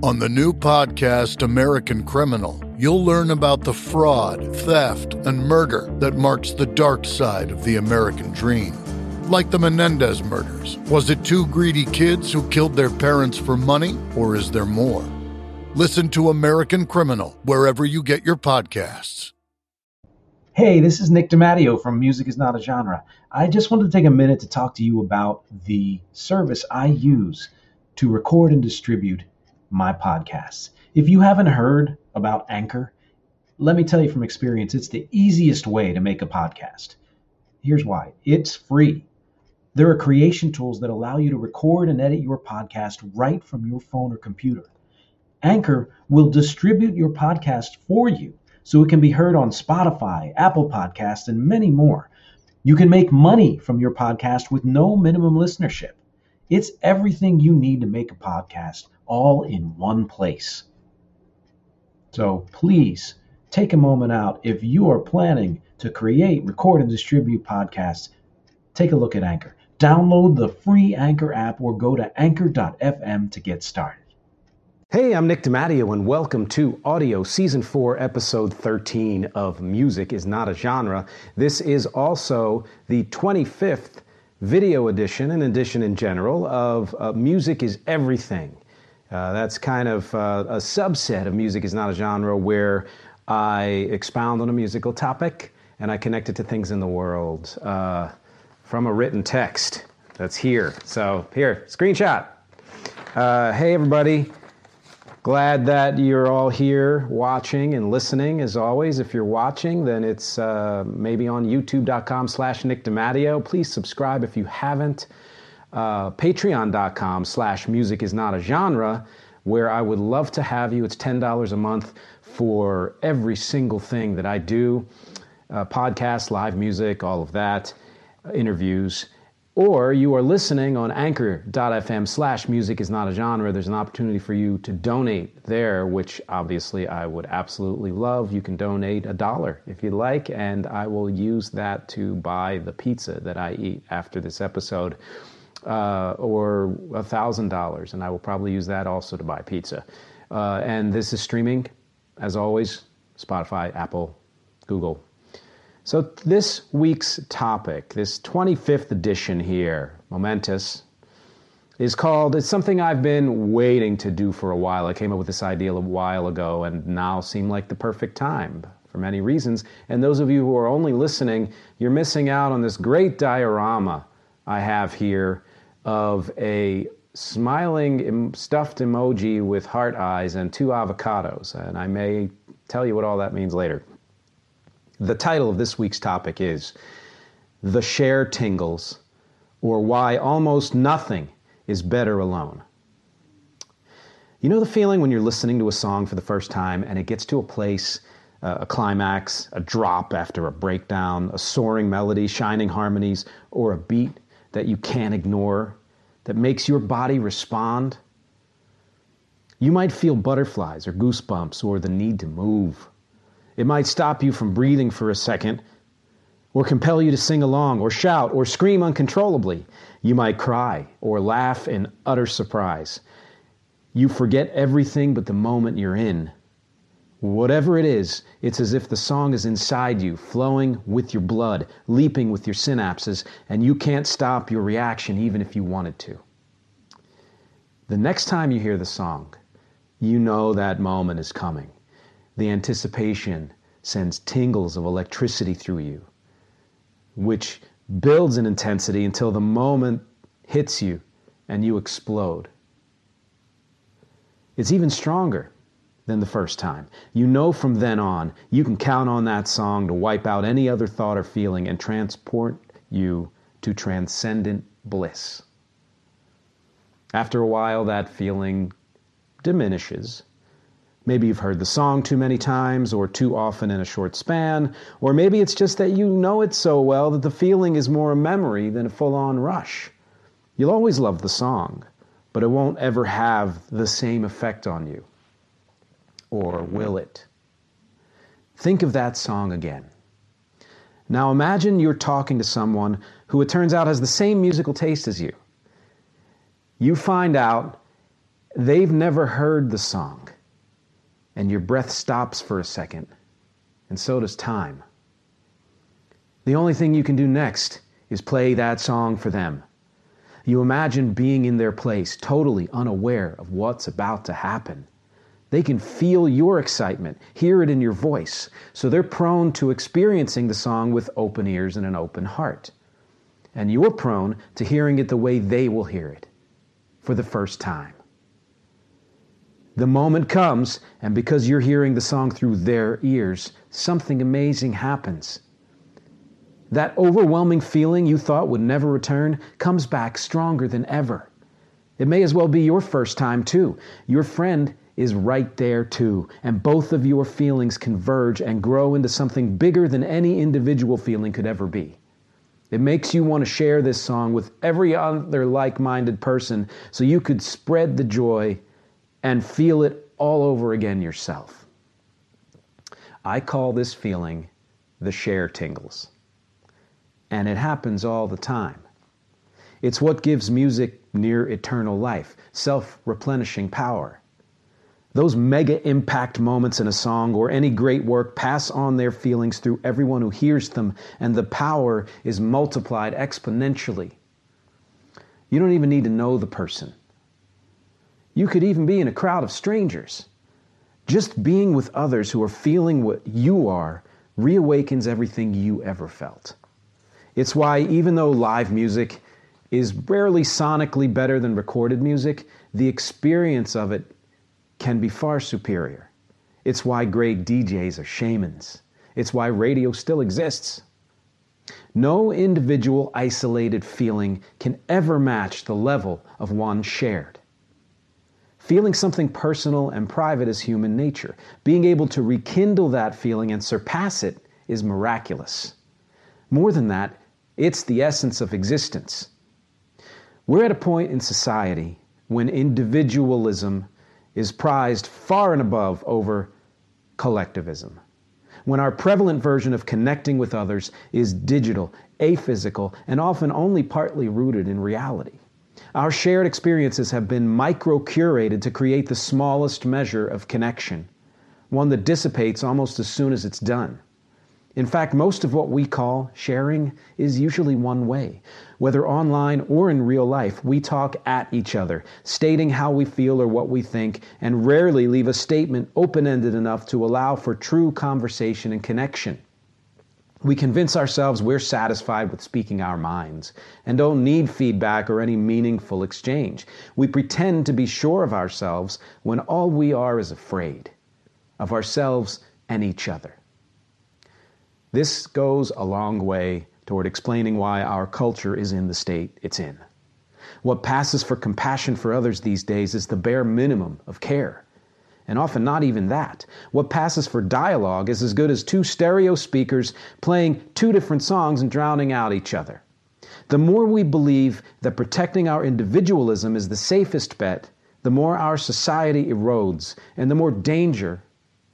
On the new podcast, American Criminal, you'll learn about the fraud, theft, and murder that marks the dark side of the American dream. Like the Menendez murders, was it two greedy kids who killed their parents for money, or is there more? Listen to American Criminal wherever you get your podcasts. Hey, this is Nick DiMatteo from Music is Not a Genre. I just wanted to take a minute to talk to you about the service I use to record and distribute my podcasts. If you haven't heard about Anchor, let me tell you from experience, it's the easiest way to make a podcast. Here's why it's free. There are creation tools that allow you to record and edit your podcast right from your phone or computer. Anchor will distribute your podcast for you so it can be heard on Spotify, Apple Podcasts, and many more. You can make money from your podcast with no minimum listenership. It's everything you need to make a podcast all in one place. So please take a moment out. If you are planning to create, record, and distribute podcasts, take a look at Anchor. Download the free Anchor app or go to anchor.fm to get started. Hey, I'm Nick DiMatteo, and welcome to Audio Season 4, Episode 13 of Music is Not a Genre. This is also the 25th video edition an edition in general of uh, Music is Everything. Uh, that's kind of uh, a subset of music is not a genre where I expound on a musical topic and I connect it to things in the world uh, from a written text that's here. So, here, screenshot. Uh, hey, everybody. Glad that you're all here watching and listening. As always, if you're watching, then it's uh, maybe on youtube.com slash Nick DiMatteo. Please subscribe if you haven't uh, patreon.com slash music is not a genre where i would love to have you. It's $10 a month for every single thing that i do uh, podcast live music all of that uh, interviews. Or you are listening on anchor.fm slash music is not a genre. There's an opportunity for you to donate there which obviously i would absolutely love. You can donate a dollar if you'd like and i will use that to buy the pizza that i eat after this episode uh, or $1,000, and I will probably use that also to buy pizza. Uh, and this is streaming, as always, Spotify, Apple, Google. So, this week's topic, this 25th edition here, momentous, is called, it's something I've been waiting to do for a while. I came up with this idea a while ago, and now seemed like the perfect time for many reasons. And those of you who are only listening, you're missing out on this great diorama I have here of a smiling stuffed emoji with heart eyes and two avocados. And I may tell you what all that means later. The title of this week's topic is The Share Tingles, or Why Almost Nothing is Better Alone. You know the feeling when you're listening to a song for the first time and it gets to a place, uh, a climax, a drop after a breakdown, a soaring melody, shining harmonies, or a beat that you can't ignore, that makes your body respond. You might feel butterflies or goosebumps or the need to move. It might stop you from breathing for a second or compel you to sing along or shout or scream uncontrollably. You might cry or laugh in utter surprise. You forget everything but the moment you're in. Whatever it is, it's as if the song is inside you, flowing with your blood, leaping with your synapses, and you can't stop your reaction even if you wanted to. The next time you hear the song, you know that moment is coming. The anticipation sends tingles of electricity through you, which builds in intensity until the moment hits you and you explode. It's even stronger than the first time. You know from then on, you can count on that song to wipe out any other thought or feeling and transport you to transcendent bliss. After a while, that feeling diminishes. Maybe you've heard the song too many times or too often in a short span, or maybe it's just that you know it so well that the feeling is more a memory than a full on rush. You'll always love the song, but it won't ever have the same effect on you or will it? Think of that song again. Now imagine you're talking to someone who it turns out has the same musical taste as you. You find out They've never heard the song, and your breath stops for a second, and so does time. The only thing you can do next is play that song for them. You imagine being in their place, totally unaware of what's about to happen. They can feel your excitement, hear it in your voice, so they're prone to experiencing the song with open ears and an open heart. And you're prone to hearing it the way they will hear it for the first time. The moment comes, and because you're hearing the song through their ears, something amazing happens. That overwhelming feeling you thought would never return comes back stronger than ever. It may as well be your first time, too. Your friend is right there, too, and both of your feelings converge and grow into something bigger than any individual feeling could ever be. It makes you want to share this song with every other like minded person so you could spread the joy and feel it all over again yourself. I call this feeling the share tingles. And it happens all the time. It's what gives music near eternal life, self replenishing power. Those mega impact moments in a song or any great work pass on their feelings through everyone who hears them, and the power is multiplied exponentially. You don't even need to know the person. You could even be in a crowd of strangers. Just being with others who are feeling what you are reawakens everything you ever felt. It's why, even though live music is rarely sonically better than recorded music, the experience of it can be far superior. It's why great DJs are shamans. It's why radio still exists. No individual isolated feeling can ever match the level of one shared. Feeling something personal and private is human nature. Being able to rekindle that feeling and surpass it is miraculous. More than that, it's the essence of existence. We're at a point in society when individualism is prized far and above over collectivism. When our prevalent version of connecting with others is digital, aphysical, and often only partly rooted in reality. Our shared experiences have been micro curated to create the smallest measure of connection, one that dissipates almost as soon as it's done. In fact, most of what we call sharing is usually one way. Whether online or in real life, we talk at each other, stating how we feel or what we think, and rarely leave a statement open ended enough to allow for true conversation and connection. We convince ourselves we're satisfied with speaking our minds and don't need feedback or any meaningful exchange. We pretend to be sure of ourselves when all we are is afraid of ourselves and each other. This goes a long way toward explaining why our culture is in the state it's in. What passes for compassion for others these days is the bare minimum of care. And often not even that. What passes for dialogue is as good as two stereo speakers playing two different songs and drowning out each other. The more we believe that protecting our individualism is the safest bet, the more our society erodes and the more danger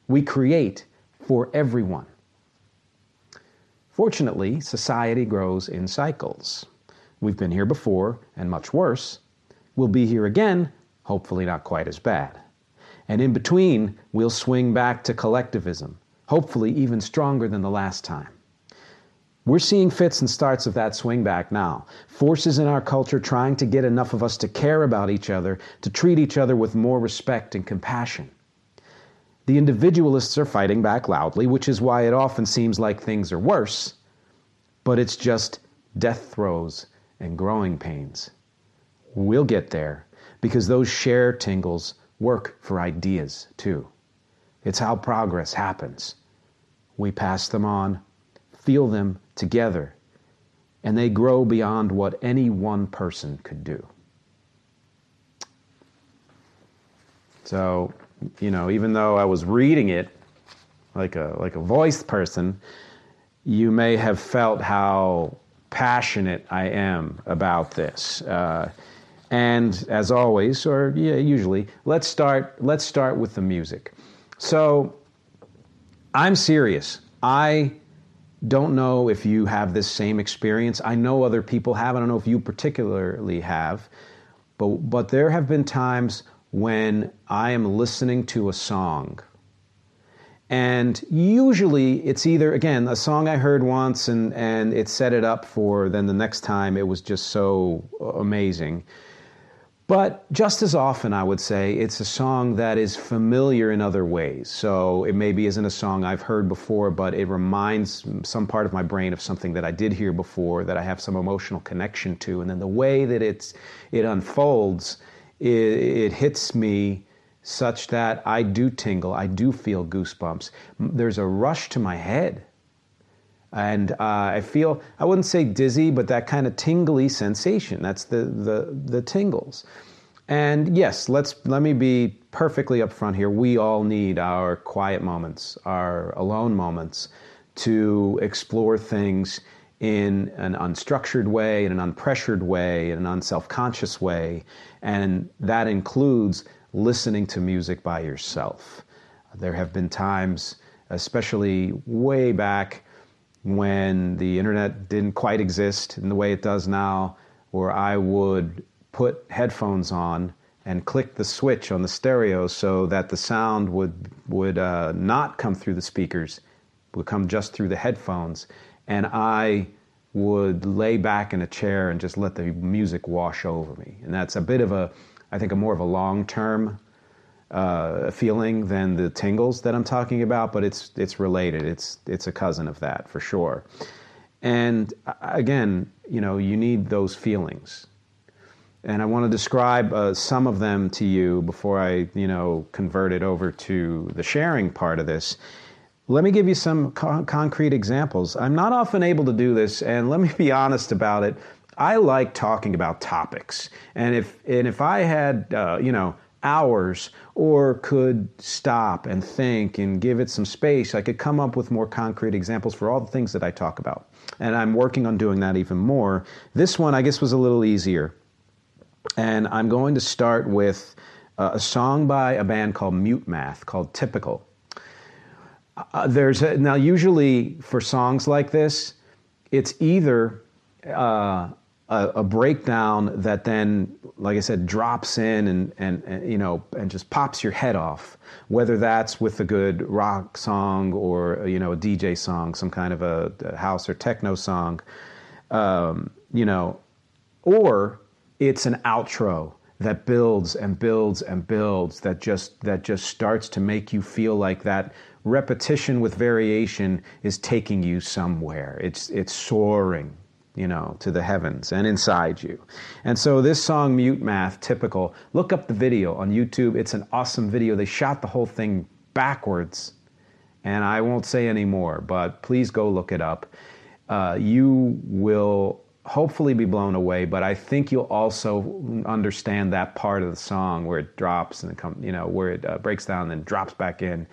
we create for everyone. Fortunately, society grows in cycles. We've been here before, and much worse. We'll be here again, hopefully not quite as bad. And in between, we'll swing back to collectivism, hopefully even stronger than the last time. We're seeing fits and starts of that swing back now. Forces in our culture trying to get enough of us to care about each other, to treat each other with more respect and compassion. The individualists are fighting back loudly, which is why it often seems like things are worse, but it's just death throes and growing pains. We'll get there because those share tingles work for ideas too. It's how progress happens. We pass them on, feel them together, and they grow beyond what any one person could do. So, you know, even though I was reading it like a like a voice person, you may have felt how passionate I am about this. Uh, and as always, or yeah, usually, let's start. Let's start with the music. So, I'm serious. I don't know if you have this same experience. I know other people have. I don't know if you particularly have, but but there have been times when I am listening to a song. And usually it's either, again, a song I heard once and, and it set it up for, then the next time it was just so amazing. But just as often, I would say, it's a song that is familiar in other ways. So it maybe isn't a song I've heard before, but it reminds some part of my brain of something that I did hear before that I have some emotional connection to. And then the way that it's, it unfolds, it, it hits me such that I do tingle, I do feel goosebumps. There's a rush to my head and uh, I feel I wouldn't say dizzy, but that kind of tingly sensation. That's the the the tingles. And yes, let's let me be perfectly upfront here. We all need our quiet moments, our alone moments, to explore things in an unstructured way, in an unpressured way, in an unself-conscious way, and that includes listening to music by yourself. There have been times, especially way back when the internet didn't quite exist in the way it does now, where I would put headphones on and click the switch on the stereo so that the sound would would uh, not come through the speakers, would come just through the headphones, and I would lay back in a chair and just let the music wash over me. And that's a bit of a, I think, a more of a long term uh, feeling than the tingles that I'm talking about, but it's it's related. It's it's a cousin of that for sure. And uh, again, you know, you need those feelings. And I want to describe uh, some of them to you before I, you know, convert it over to the sharing part of this. Let me give you some co- concrete examples. I'm not often able to do this, and let me be honest about it. I like talking about topics, and if and if I had, uh, you know, hours or could stop and think and give it some space, I could come up with more concrete examples for all the things that I talk about. And I'm working on doing that even more. This one, I guess, was a little easier. And I'm going to start with uh, a song by a band called Mute Math called Typical. Uh, there's a, now usually for songs like this, it's either uh, a, a, breakdown that then, like I said, drops in and, and, and, you know and just pops your head off. Whether that's with a good rock song or you know a DJ song, some kind of a, a house or techno song, um, you know, or it's an outro that builds and builds and builds that just that just starts to make you feel like that repetition with variation is taking you somewhere. It's it's soaring you know, to the heavens and inside you. And so this song, Mute Math, typical, look up the video on YouTube. It's an awesome video. They shot the whole thing backwards. And I won't say any more, but please go look it up. Uh, you will hopefully be blown away, but I think you'll also understand that part of the song where it drops and it come, you know, where it uh, breaks down and drops back in.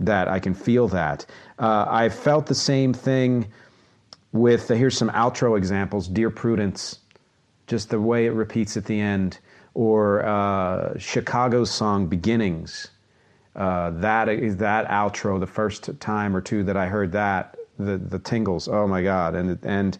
That I can feel that. Uh, I felt the same thing with uh, here's some outro examples Dear Prudence, just the way it repeats at the end, or uh, Chicago's song Beginnings. Uh, that that outro, the first time or two that I heard that, the the tingles. Oh my God! And and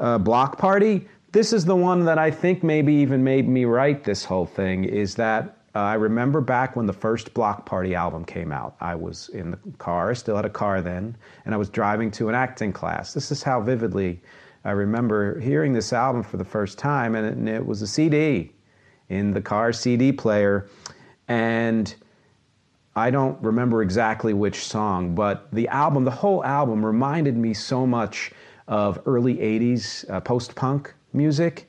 uh, Bloc Party. This is the one that I think maybe even made me write this whole thing. Is that uh, I remember back when the first Bloc Party album came out. I was in the car, still had a car then, and I was driving to an acting class. This is how vividly I remember hearing this album for the first time, and it, and it was a CD in the car CD player. And I don't remember exactly which song, but the album, the whole album, reminded me so much of early 80s uh, post punk music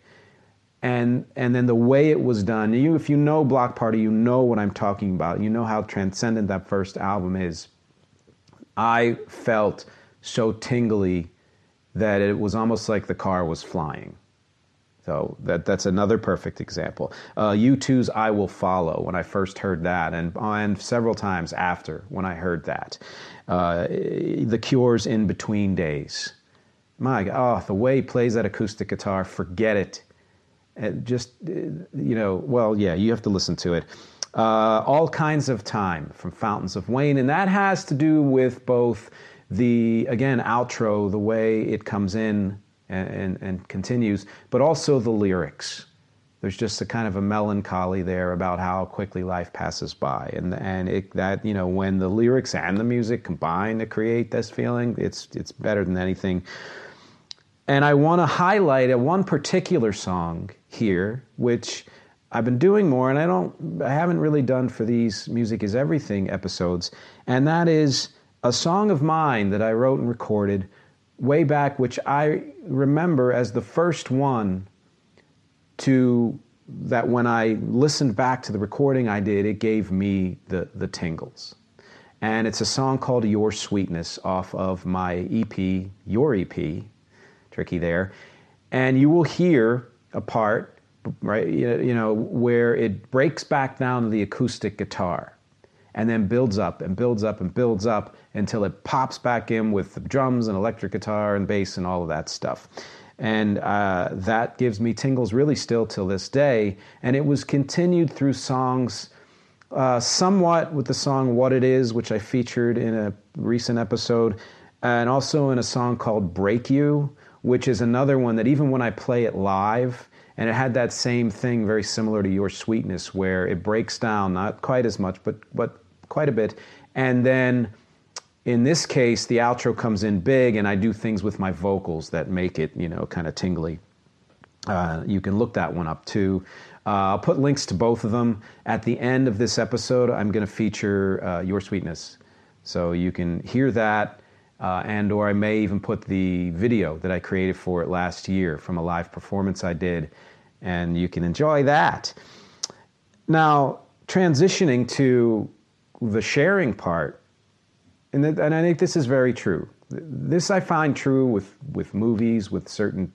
and and then the way it was done you if you know Bloc Party you know what i'm talking about. You know how transcendent that first album is. I felt so tingly that it was almost like the car was flying. So that that's another perfect example. Uh, u2's i will follow when i first heard that and and several times after when i heard that. Uh, the cure's in between days. My god oh, the way he plays that acoustic guitar forget it just, uh, you know, well, yeah, you have to listen to it. Uh, all kinds of time from Fountains of Wayne, and that has to do with both the again outro, the way it comes in and, and, and continues, but also the lyrics. There's just a kind of a melancholy there about how quickly life passes by, and and it, that you know when the lyrics and the music combine to create this feeling, it's it's better than anything. And I want to highlight a one particular song here, which I've been doing more, and I don't, I haven't really done for these music is everything episodes, and that is a song of mine that I wrote and recorded way back, which I remember as the first one to that when I listened back to the recording I did, it gave me the, the tingles. And it's a song called Your Sweetness off of my EP, Your EP, tricky there. And you will hear a part, right, you know, where it breaks back down to the acoustic guitar and then builds up and builds up and builds up until it pops back in with the drums and electric guitar and bass and all of that stuff and uh, that gives me tingles really still till this day. And it was continued through songs, uh, somewhat with the song "What It Is," which I featured in a recent episode, and also in a song called "Break You," which is another one that even when I play it live. And it had that same thing, very similar to your sweetness, where it breaks down, not quite as much, but but quite a bit, and then in this case, the outro comes in big, and I do things with my vocals that make it, you know, kind of tingly. Uh, you can look that one up too. Uh, I'll put links to both of them. At the end of this episode, I'm going to feature uh, Your Sweetness. So you can hear that, uh, and or I may even put the video that I created for it last year from a live performance I did, and you can enjoy that. Now, transitioning to the sharing part, and, th- and I think this is very true. This I find true with, with movies, with certain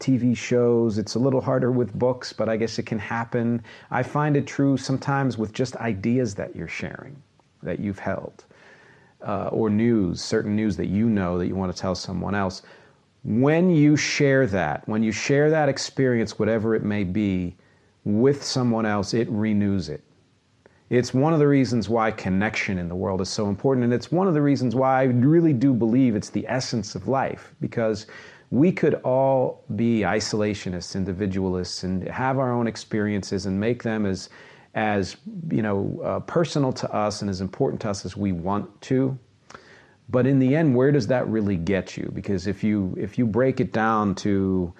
TV shows. It's a little harder with books, but I guess it can happen. I find it true sometimes with just ideas that you're sharing, that you've held, uh, or news, certain news that you know that you want to tell someone else. When you share that, when you share that experience, whatever it may be, with someone else, it renews it. It's one of the reasons why connection in the world is so important. And it's one of the reasons why I really do believe it's the essence of life because we could all be isolationists, individualists, and have our own experiences and make them as, as you know, uh, personal to us and as important to us as we want to. But in the end, where does that really get you? Because if you if you break it down to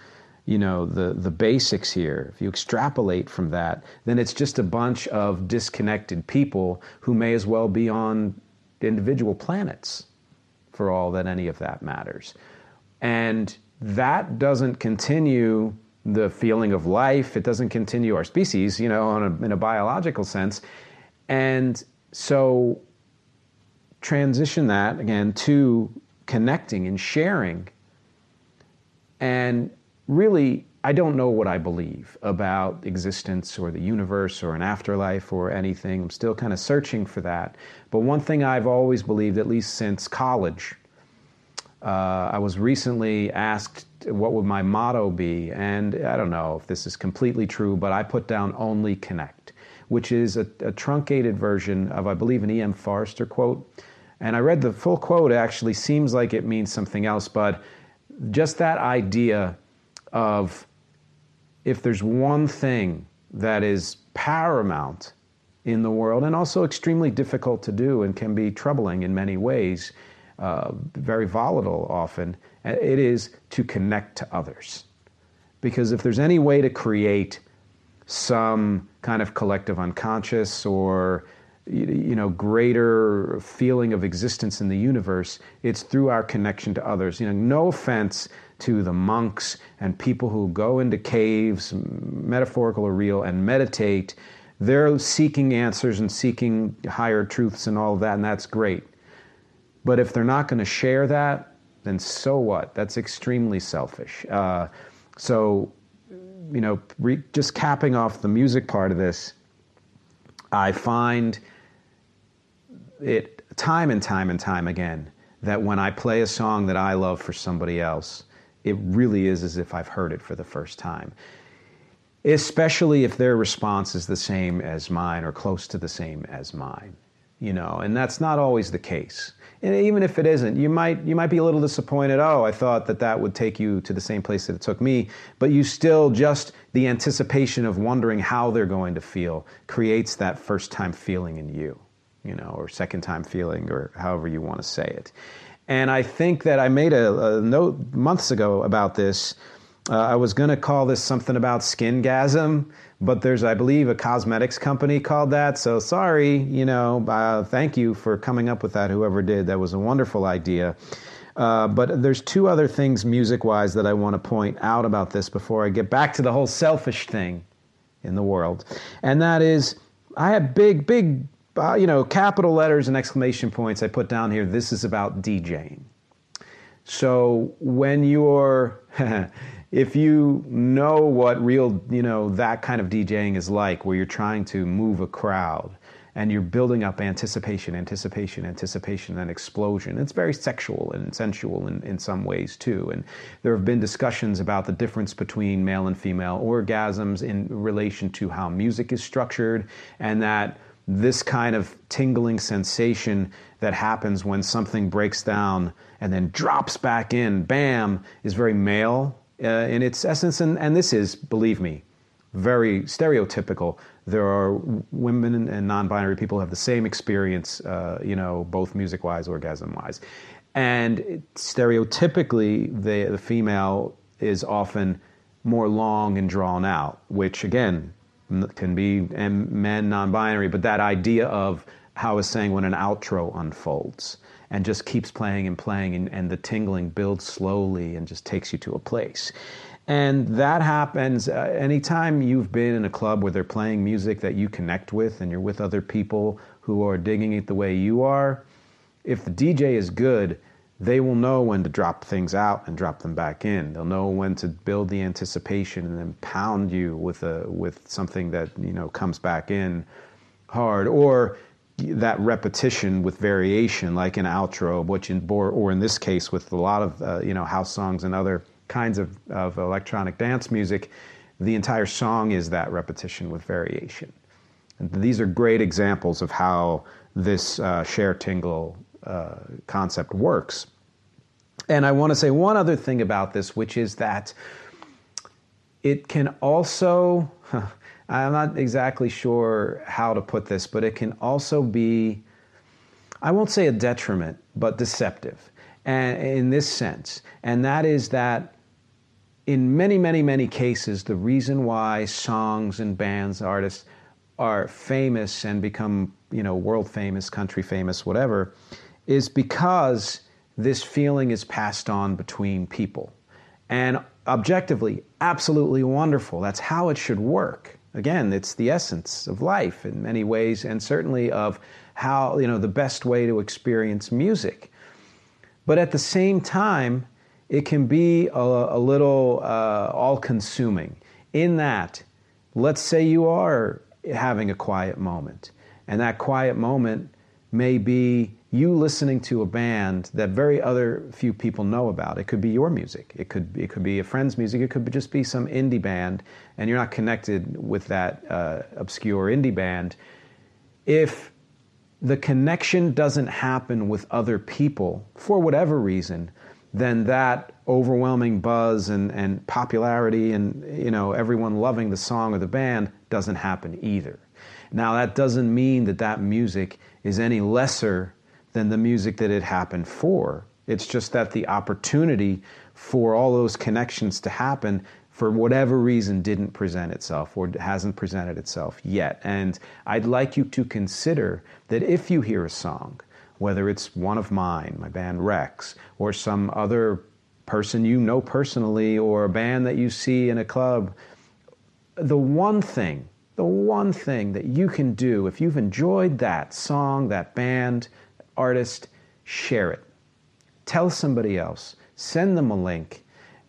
you know the the basics here if you extrapolate from that then it's just a bunch of disconnected people who may as well be on individual planets for all that any of that matters and that doesn't continue the feeling of life it doesn't continue our species you know a, in a biological sense and so transition that again to connecting and sharing and really, I don't know what I believe about existence or the universe or an afterlife or anything. I'm still kind of searching for that. But one thing I've always believed, at least since college, uh, I was recently asked what would my motto be, and I don't know if this is completely true, but I put down only connect, which is a, a truncated version of, I believe, an E.M. Forster quote. And I read the full quote, actually seems like it means something else, but just that idea of if there's one thing that is paramount in the world and also extremely difficult to do and can be troubling in many ways, uh, very volatile often, it is to connect to others. Because if there's any way to create some kind of collective unconscious or you know greater feeling of existence in the universe it's through our connection to others you know no offense to the monks and people who go into caves, metaphorical or real, and meditate. They're seeking answers and seeking higher truths and all of that, and that's great. But if they're not going to share that, then so what? That's extremely selfish. Uh, so, you know, re- just capping off the music part of this, I find it time and time and time again that when I play a song that I love for somebody else, it really is as if I've heard it for the first time. Especially if their response is the same as mine or close to the same as mine. you know, and that's not always the case. And even if it isn't, you might you might be a little disappointed. Oh, I thought that that would take you to the same place that it took me, but you still just the anticipation of wondering how they're going to feel creates that first time feeling in you, you know, or second time feeling, or however you want to say it. And I think that I made a, a note months ago about this. Uh, I was going to call this something about skin skingasm, but there's, I believe, a cosmetics company called that. So sorry, you know, uh, thank you for coming up with that, whoever did. That was a wonderful idea. Uh, but there's two other things music wise that I want to point out about this before I get back to the whole selfish thing in the world. And that is, I have big, big, uh, you know, capital letters and exclamation points I put down here. This is about DJing. So when you're if you know what real, you know, that kind of DJing is like, where you're trying to move a crowd and you're building up anticipation, anticipation, anticipation, and explosion. It's very sexual and sensual in, in some ways too. And there have been discussions about the difference between male and female orgasms in relation to how music is structured, and that this kind of tingling sensation that happens when something breaks down and then drops back in, bam, is very male uh, in its essence, and, and this is, believe me, very stereotypical. There are women and non-binary people have the same experience, uh, you know, both music-wise, orgasm-wise, and stereotypically, the the female is often more long and drawn out, which again can be men non-binary, but that idea of how a when an outro unfolds and just keeps playing and playing, and, and the tingling builds slowly and just takes you to a place. And that happens uh, anytime you've been in a club where they're playing music that you connect with and you're with other people who are digging it the way you are. If the DJ is good, they will know when to drop things out and drop them back in. They'll know when to build the anticipation and then pound you with a with something that you know comes back in hard. Or that repetition with variation, like an outro, which in or in this case with a lot of uh, you know house songs and other kinds of, of electronic dance music, the entire song is that repetition with variation. And these are great examples of how this uh, share tingle uh, concept works. And I want to say one other thing about this, which is that it can also. I'm not exactly sure how to put this, but it can also be, I won't say a detriment, but deceptive. And in this sense, and that is that in many, many, many cases, the reason why songs and bands, artists are famous and become, you know, world famous, country famous, whatever, is because this feeling is passed on between people. And objectively, absolutely wonderful. That's how it should work. Again, it's the essence of life in many ways, and certainly of how, you know, the best way to experience music. But at the same time, it can be a, a little uh, all consuming in that, let's say you are having a quiet moment, and that quiet moment may be you listening to a band that very other few people know about. It could be your music. It could it could be a friend's music. It could just be some indie band, and you're not connected with that uh, obscure indie band. If the connection doesn't happen with other people for whatever reason, then that overwhelming buzz and, and popularity and you know everyone loving the song or the band doesn't happen either. Now that doesn't mean that that music is any lesser than the music that it happened for. It's just that the opportunity for all those connections to happen for whatever reason didn't present itself or hasn't presented itself yet. And I'd like you to consider that if you hear a song, whether it's one of mine, my band Rex, or some other person you know personally, or a band that you see in a club, the one thing, the one thing that you can do if you've enjoyed that song, that band, artist, share it. Tell somebody else. Send them a link.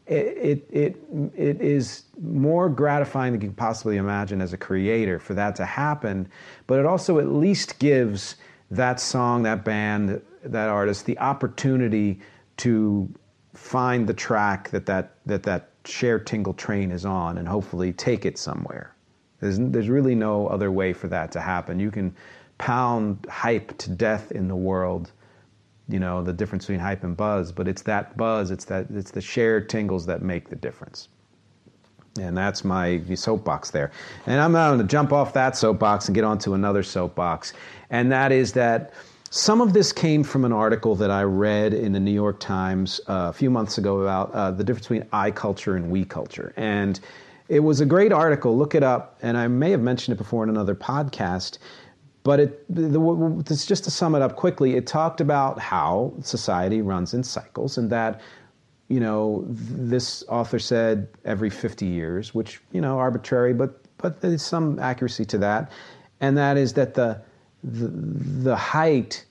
It, it, it, it is more gratifying than you can possibly imagine as a creator for that to happen, but it also at least gives that song, that band, that artist the opportunity to find the track that that, that, that shared tingle train is on and hopefully take it somewhere. There's, there's really no other way for that to happen. You can pound hype to death in the world. You know the difference between hype and buzz, but it's that buzz, it's that it's the shared tingles that make the difference. And that's my soapbox there. And I'm going to jump off that soapbox and get onto another soapbox. And that is that some of this came from an article that I read in the New York Times uh, a few months ago about uh, the difference between I culture and we culture. And it was a great article. Look it up. And I may have mentioned it before in another podcast. But it, the, just to sum it up quickly, it talked about how society runs in cycles and that you know, this author said every 50 years, which, you know, arbitrary, but, but there's some accuracy to that. And that is that the, the, the height,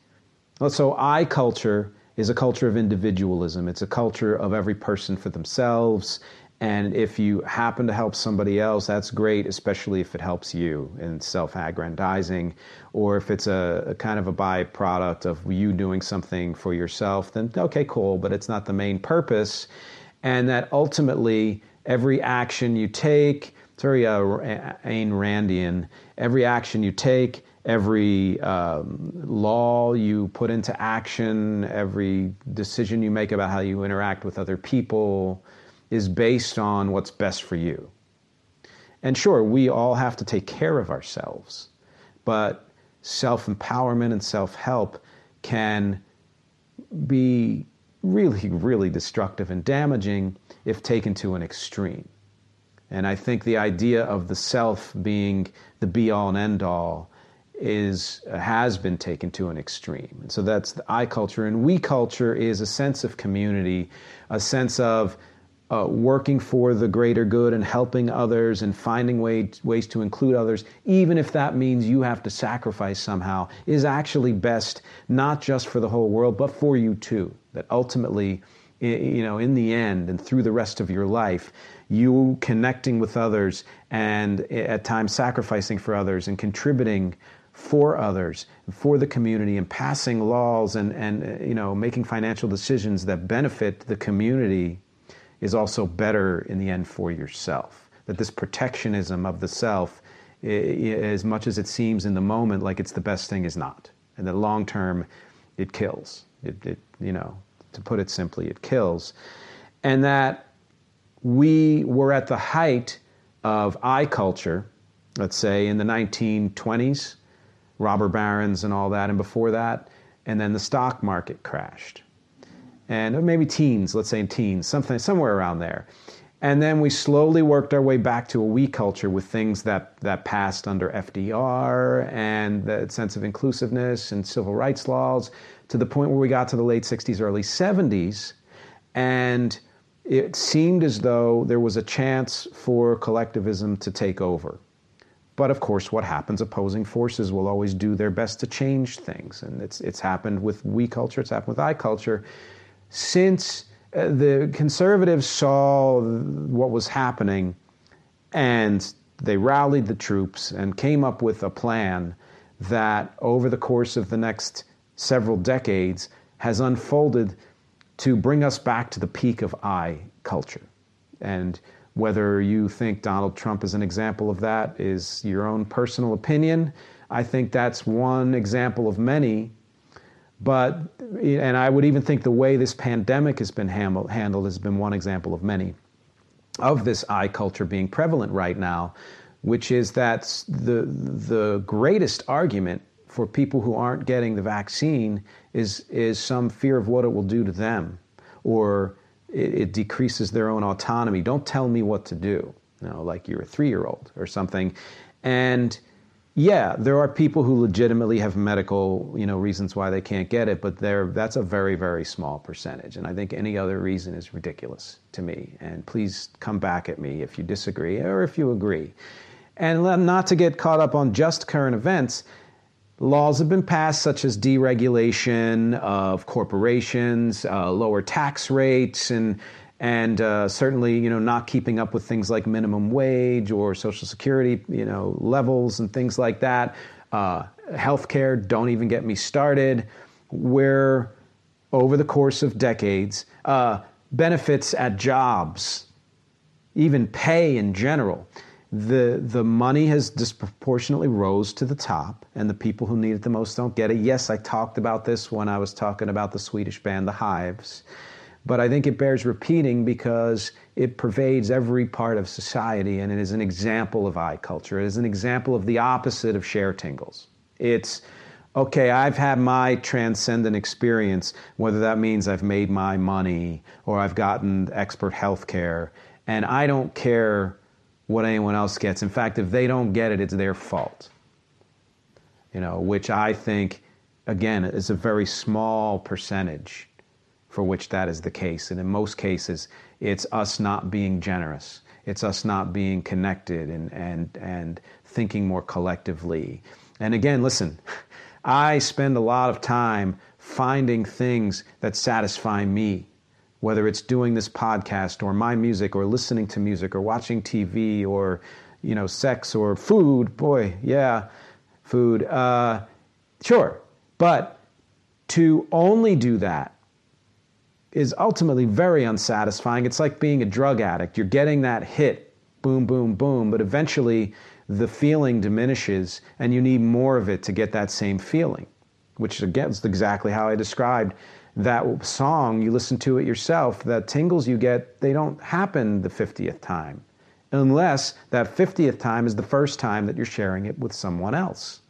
so I culture is a culture of individualism. It's a culture of every person for themselves. And if you happen to help somebody else, that's great, especially if it helps you in self aggrandizing, or if it's a, a, kind of a byproduct of you doing something for yourself, then okay, cool, but it's not the main purpose. And that ultimately, every action you take, it's very uh, Ayn Randian, every action you take, every um, law you put into action, every decision you make about how you interact with other people, is based on what's best for you. And sure, we all have to take care of ourselves, but self empowerment and self help can be really, really destructive and damaging if taken to an extreme. And I think the idea of the self being the be all and end all is has been taken to an extreme. And so that's the I culture. And we culture is a sense of community, a sense of uh, working for the greater good and helping others and finding way, ways to include others, even if that means you have to sacrifice somehow, is actually best, not just for the whole world, but for you too. That ultimately, you know, in the end and through the rest of your life, you connecting with others and at times sacrificing for others and contributing for others, for the community, and passing laws and, and you know, making financial decisions that benefit the community is also better in the end for yourself. That this protectionism of the self, as much as it seems in the moment like it's the best thing, is not. And that long term, it kills. It, it, you know, to put it simply, it kills. And that we were at the height of I culture, let's say in the 1920s, robber barons and all that, and before that, and then the stock market crashed and maybe teens, let's say in teens, something somewhere around there. And then we slowly worked our way back to a we culture with things that, that passed under FDR and the sense of inclusiveness and civil rights laws to the point where we got to the late 60s, early 70s. And it seemed as though there was a chance for collectivism to take over. But of course, what happens? Opposing forces will always do their best to change things. And it's, it's happened with we culture, it's happened with I culture since uh, the conservatives saw what was happening and they rallied the troops and came up with a plan that over the course of the next several decades has unfolded to bring us back to the peak of I culture. And whether you think Donald Trump is an example of that is your own personal opinion. I think that's one example of many but, and I would even think the way this pandemic has been handled has been one example of many of this I culture being prevalent right now, which is that the, the greatest argument for people who aren't getting the vaccine is, is some fear of what it will do to them or it, it decreases their own autonomy. Don't tell me what to do, you know, like you're a three year old or something. And yeah, there are people who legitimately have medical, you know, reasons why they can't get it, but that's a very, very small percentage. And I think any other reason is ridiculous to me. And please come back at me if you disagree or if you agree. And not to get caught up on just current events, laws have been passed such as deregulation of corporations, uh, lower tax rates, and and uh, certainly you know not keeping up with things like minimum wage or social security you know levels and things like that. Uh, healthcare don't even get me started. Where over the course of decades uh, benefits at jobs even pay in general the the money has disproportionately rose to the top and the people who need it the most don't get it. Yes i talked about this when i was talking about the swedish band the hives but i think it bears repeating because it pervades every part of society and it is an example of i culture it is an example of the opposite of share tingles it's okay i've had my transcendent experience whether that means i've made my money or i've gotten expert health care and i don't care what anyone else gets. In fact, if they don't get it, it's their fault. You know, which I think, again, is a very small percentage for which that is the case. And in most cases, it's us not being generous. It's us not being connected and, and, and thinking more collectively. And again, listen, I spend a lot of time finding things that satisfy me whether it's doing this podcast or my music or listening to music or watching TV or, you know, sex or food. Boy, yeah, food. Uh, sure. But to only do that is ultimately very unsatisfying. It's like being a drug addict. You're getting that hit, boom, boom, boom, but eventually the feeling diminishes and you need more of it to get that same feeling, which again is exactly how I described that song, you listen to it yourself, the tingles you get, they don't happen the 50th time, unless that 50th time is the first time that you're sharing it with someone else.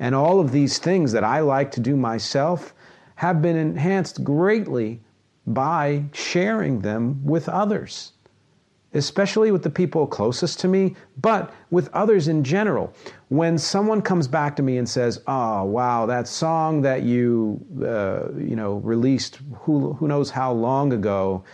And all of these things that I like to do myself have been enhanced greatly by sharing them with others especially with the people closest to me, but with others in general. When someone comes back to me and says, "Oh, wow, that song that you uh, you know released who who knows how long ago."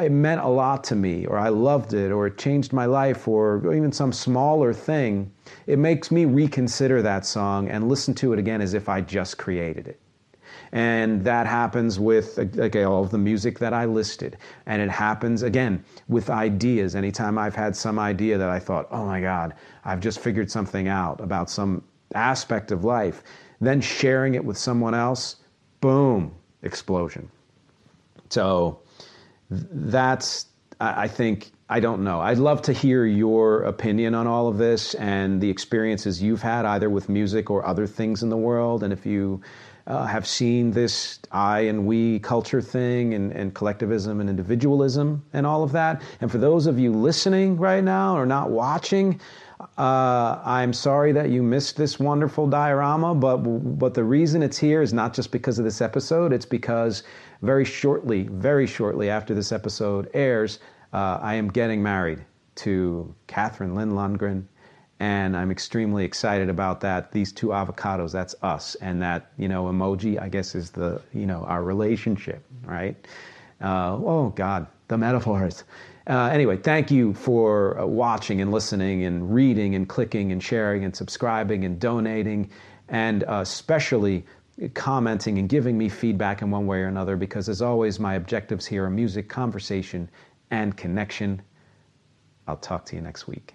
It meant a lot to me, or I loved it, or it changed my life, or even some smaller thing. It makes me reconsider that song and listen to it again as if I just created it. And that happens with like, all of the music that I listed. And it happens again with ideas. Anytime I've had some idea that I thought, oh my God, I've just figured something out about some aspect of life, then sharing it with someone else, boom, explosion. So that's, I think, I don't know. I'd love to hear your opinion on all of this and the experiences you've had either with music or other things in the world. And if you uh, have seen this I and we culture thing and, and collectivism and individualism and all of that. And for those of you listening right now or not watching, uh, I'm sorry that you missed this wonderful diorama, but but the reason it's here is not just because of this episode. It's because very shortly, very shortly after this episode airs, uh, I am getting married to Catherine Lynn Lundgren and I'm extremely excited about that. These two avocados, that's us, and that you know emoji, I guess, is the you know our relationship, right? Uh, oh God, the metaphors. Uh, anyway, thank you for uh, watching and listening and reading and clicking and sharing and subscribing and donating, and uh, especially commenting and giving me feedback in one way or another. Because as always, my objectives here are music, conversation, and connection. I'll talk to you next week.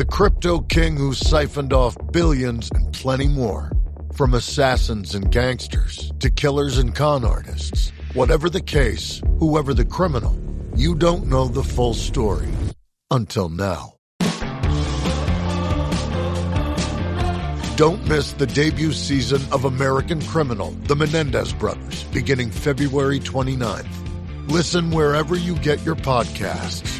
the crypto king who siphoned off billions, and plenty more. From assassins and gangsters to killers and con artists. Whatever the case, whoever the criminal, you don't know the full story. Until now. Don't miss the debut season of American Criminal, The Menendez Brothers, beginning February 29th. Listen wherever you get your podcasts,